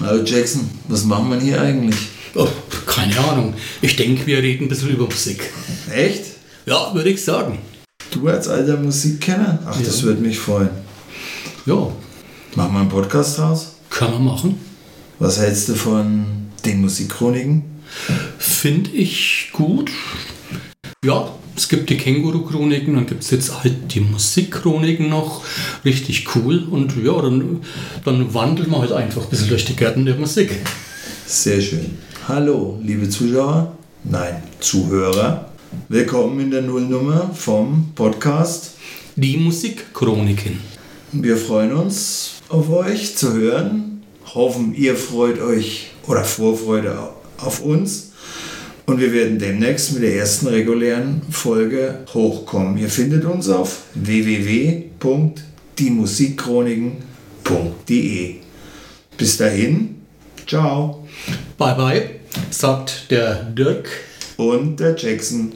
Hallo Jackson, was machen wir hier eigentlich? Oh, keine Ahnung. Ich denke, wir reden ein bisschen über Musik. Echt? Ja, würde ich sagen. Du als alter Musikkenner? Ach, Ja. das würde mich freuen. Ja, Machen wir einen Podcast draus? kann man machen. Was hältst du von den Musikkchroniken? Finde ich gut. Ja, es gibt die Känguru-Chroniken, dann gibt es jetzt halt die Musik-Chroniken noch. Richtig cool. Und ja, dann, dann wandeln wir halt einfach ein bisschen durch die Gärten der Musik. Sehr schön. Hallo, liebe Zuschauer, nein, Zuhörer. Willkommen in der Nullnummer vom Podcast. Die Musik-Chroniken. Wir freuen uns auf euch zu hören. Hoffen, ihr freut euch oder Vorfreude auf uns. Und wir werden demnächst mit der ersten regulären Folge hochkommen. Ihr findet uns auf www.diemusikchroniken.de. Bis dahin, ciao Bye bye, sagt der Dirk. und der Jackson.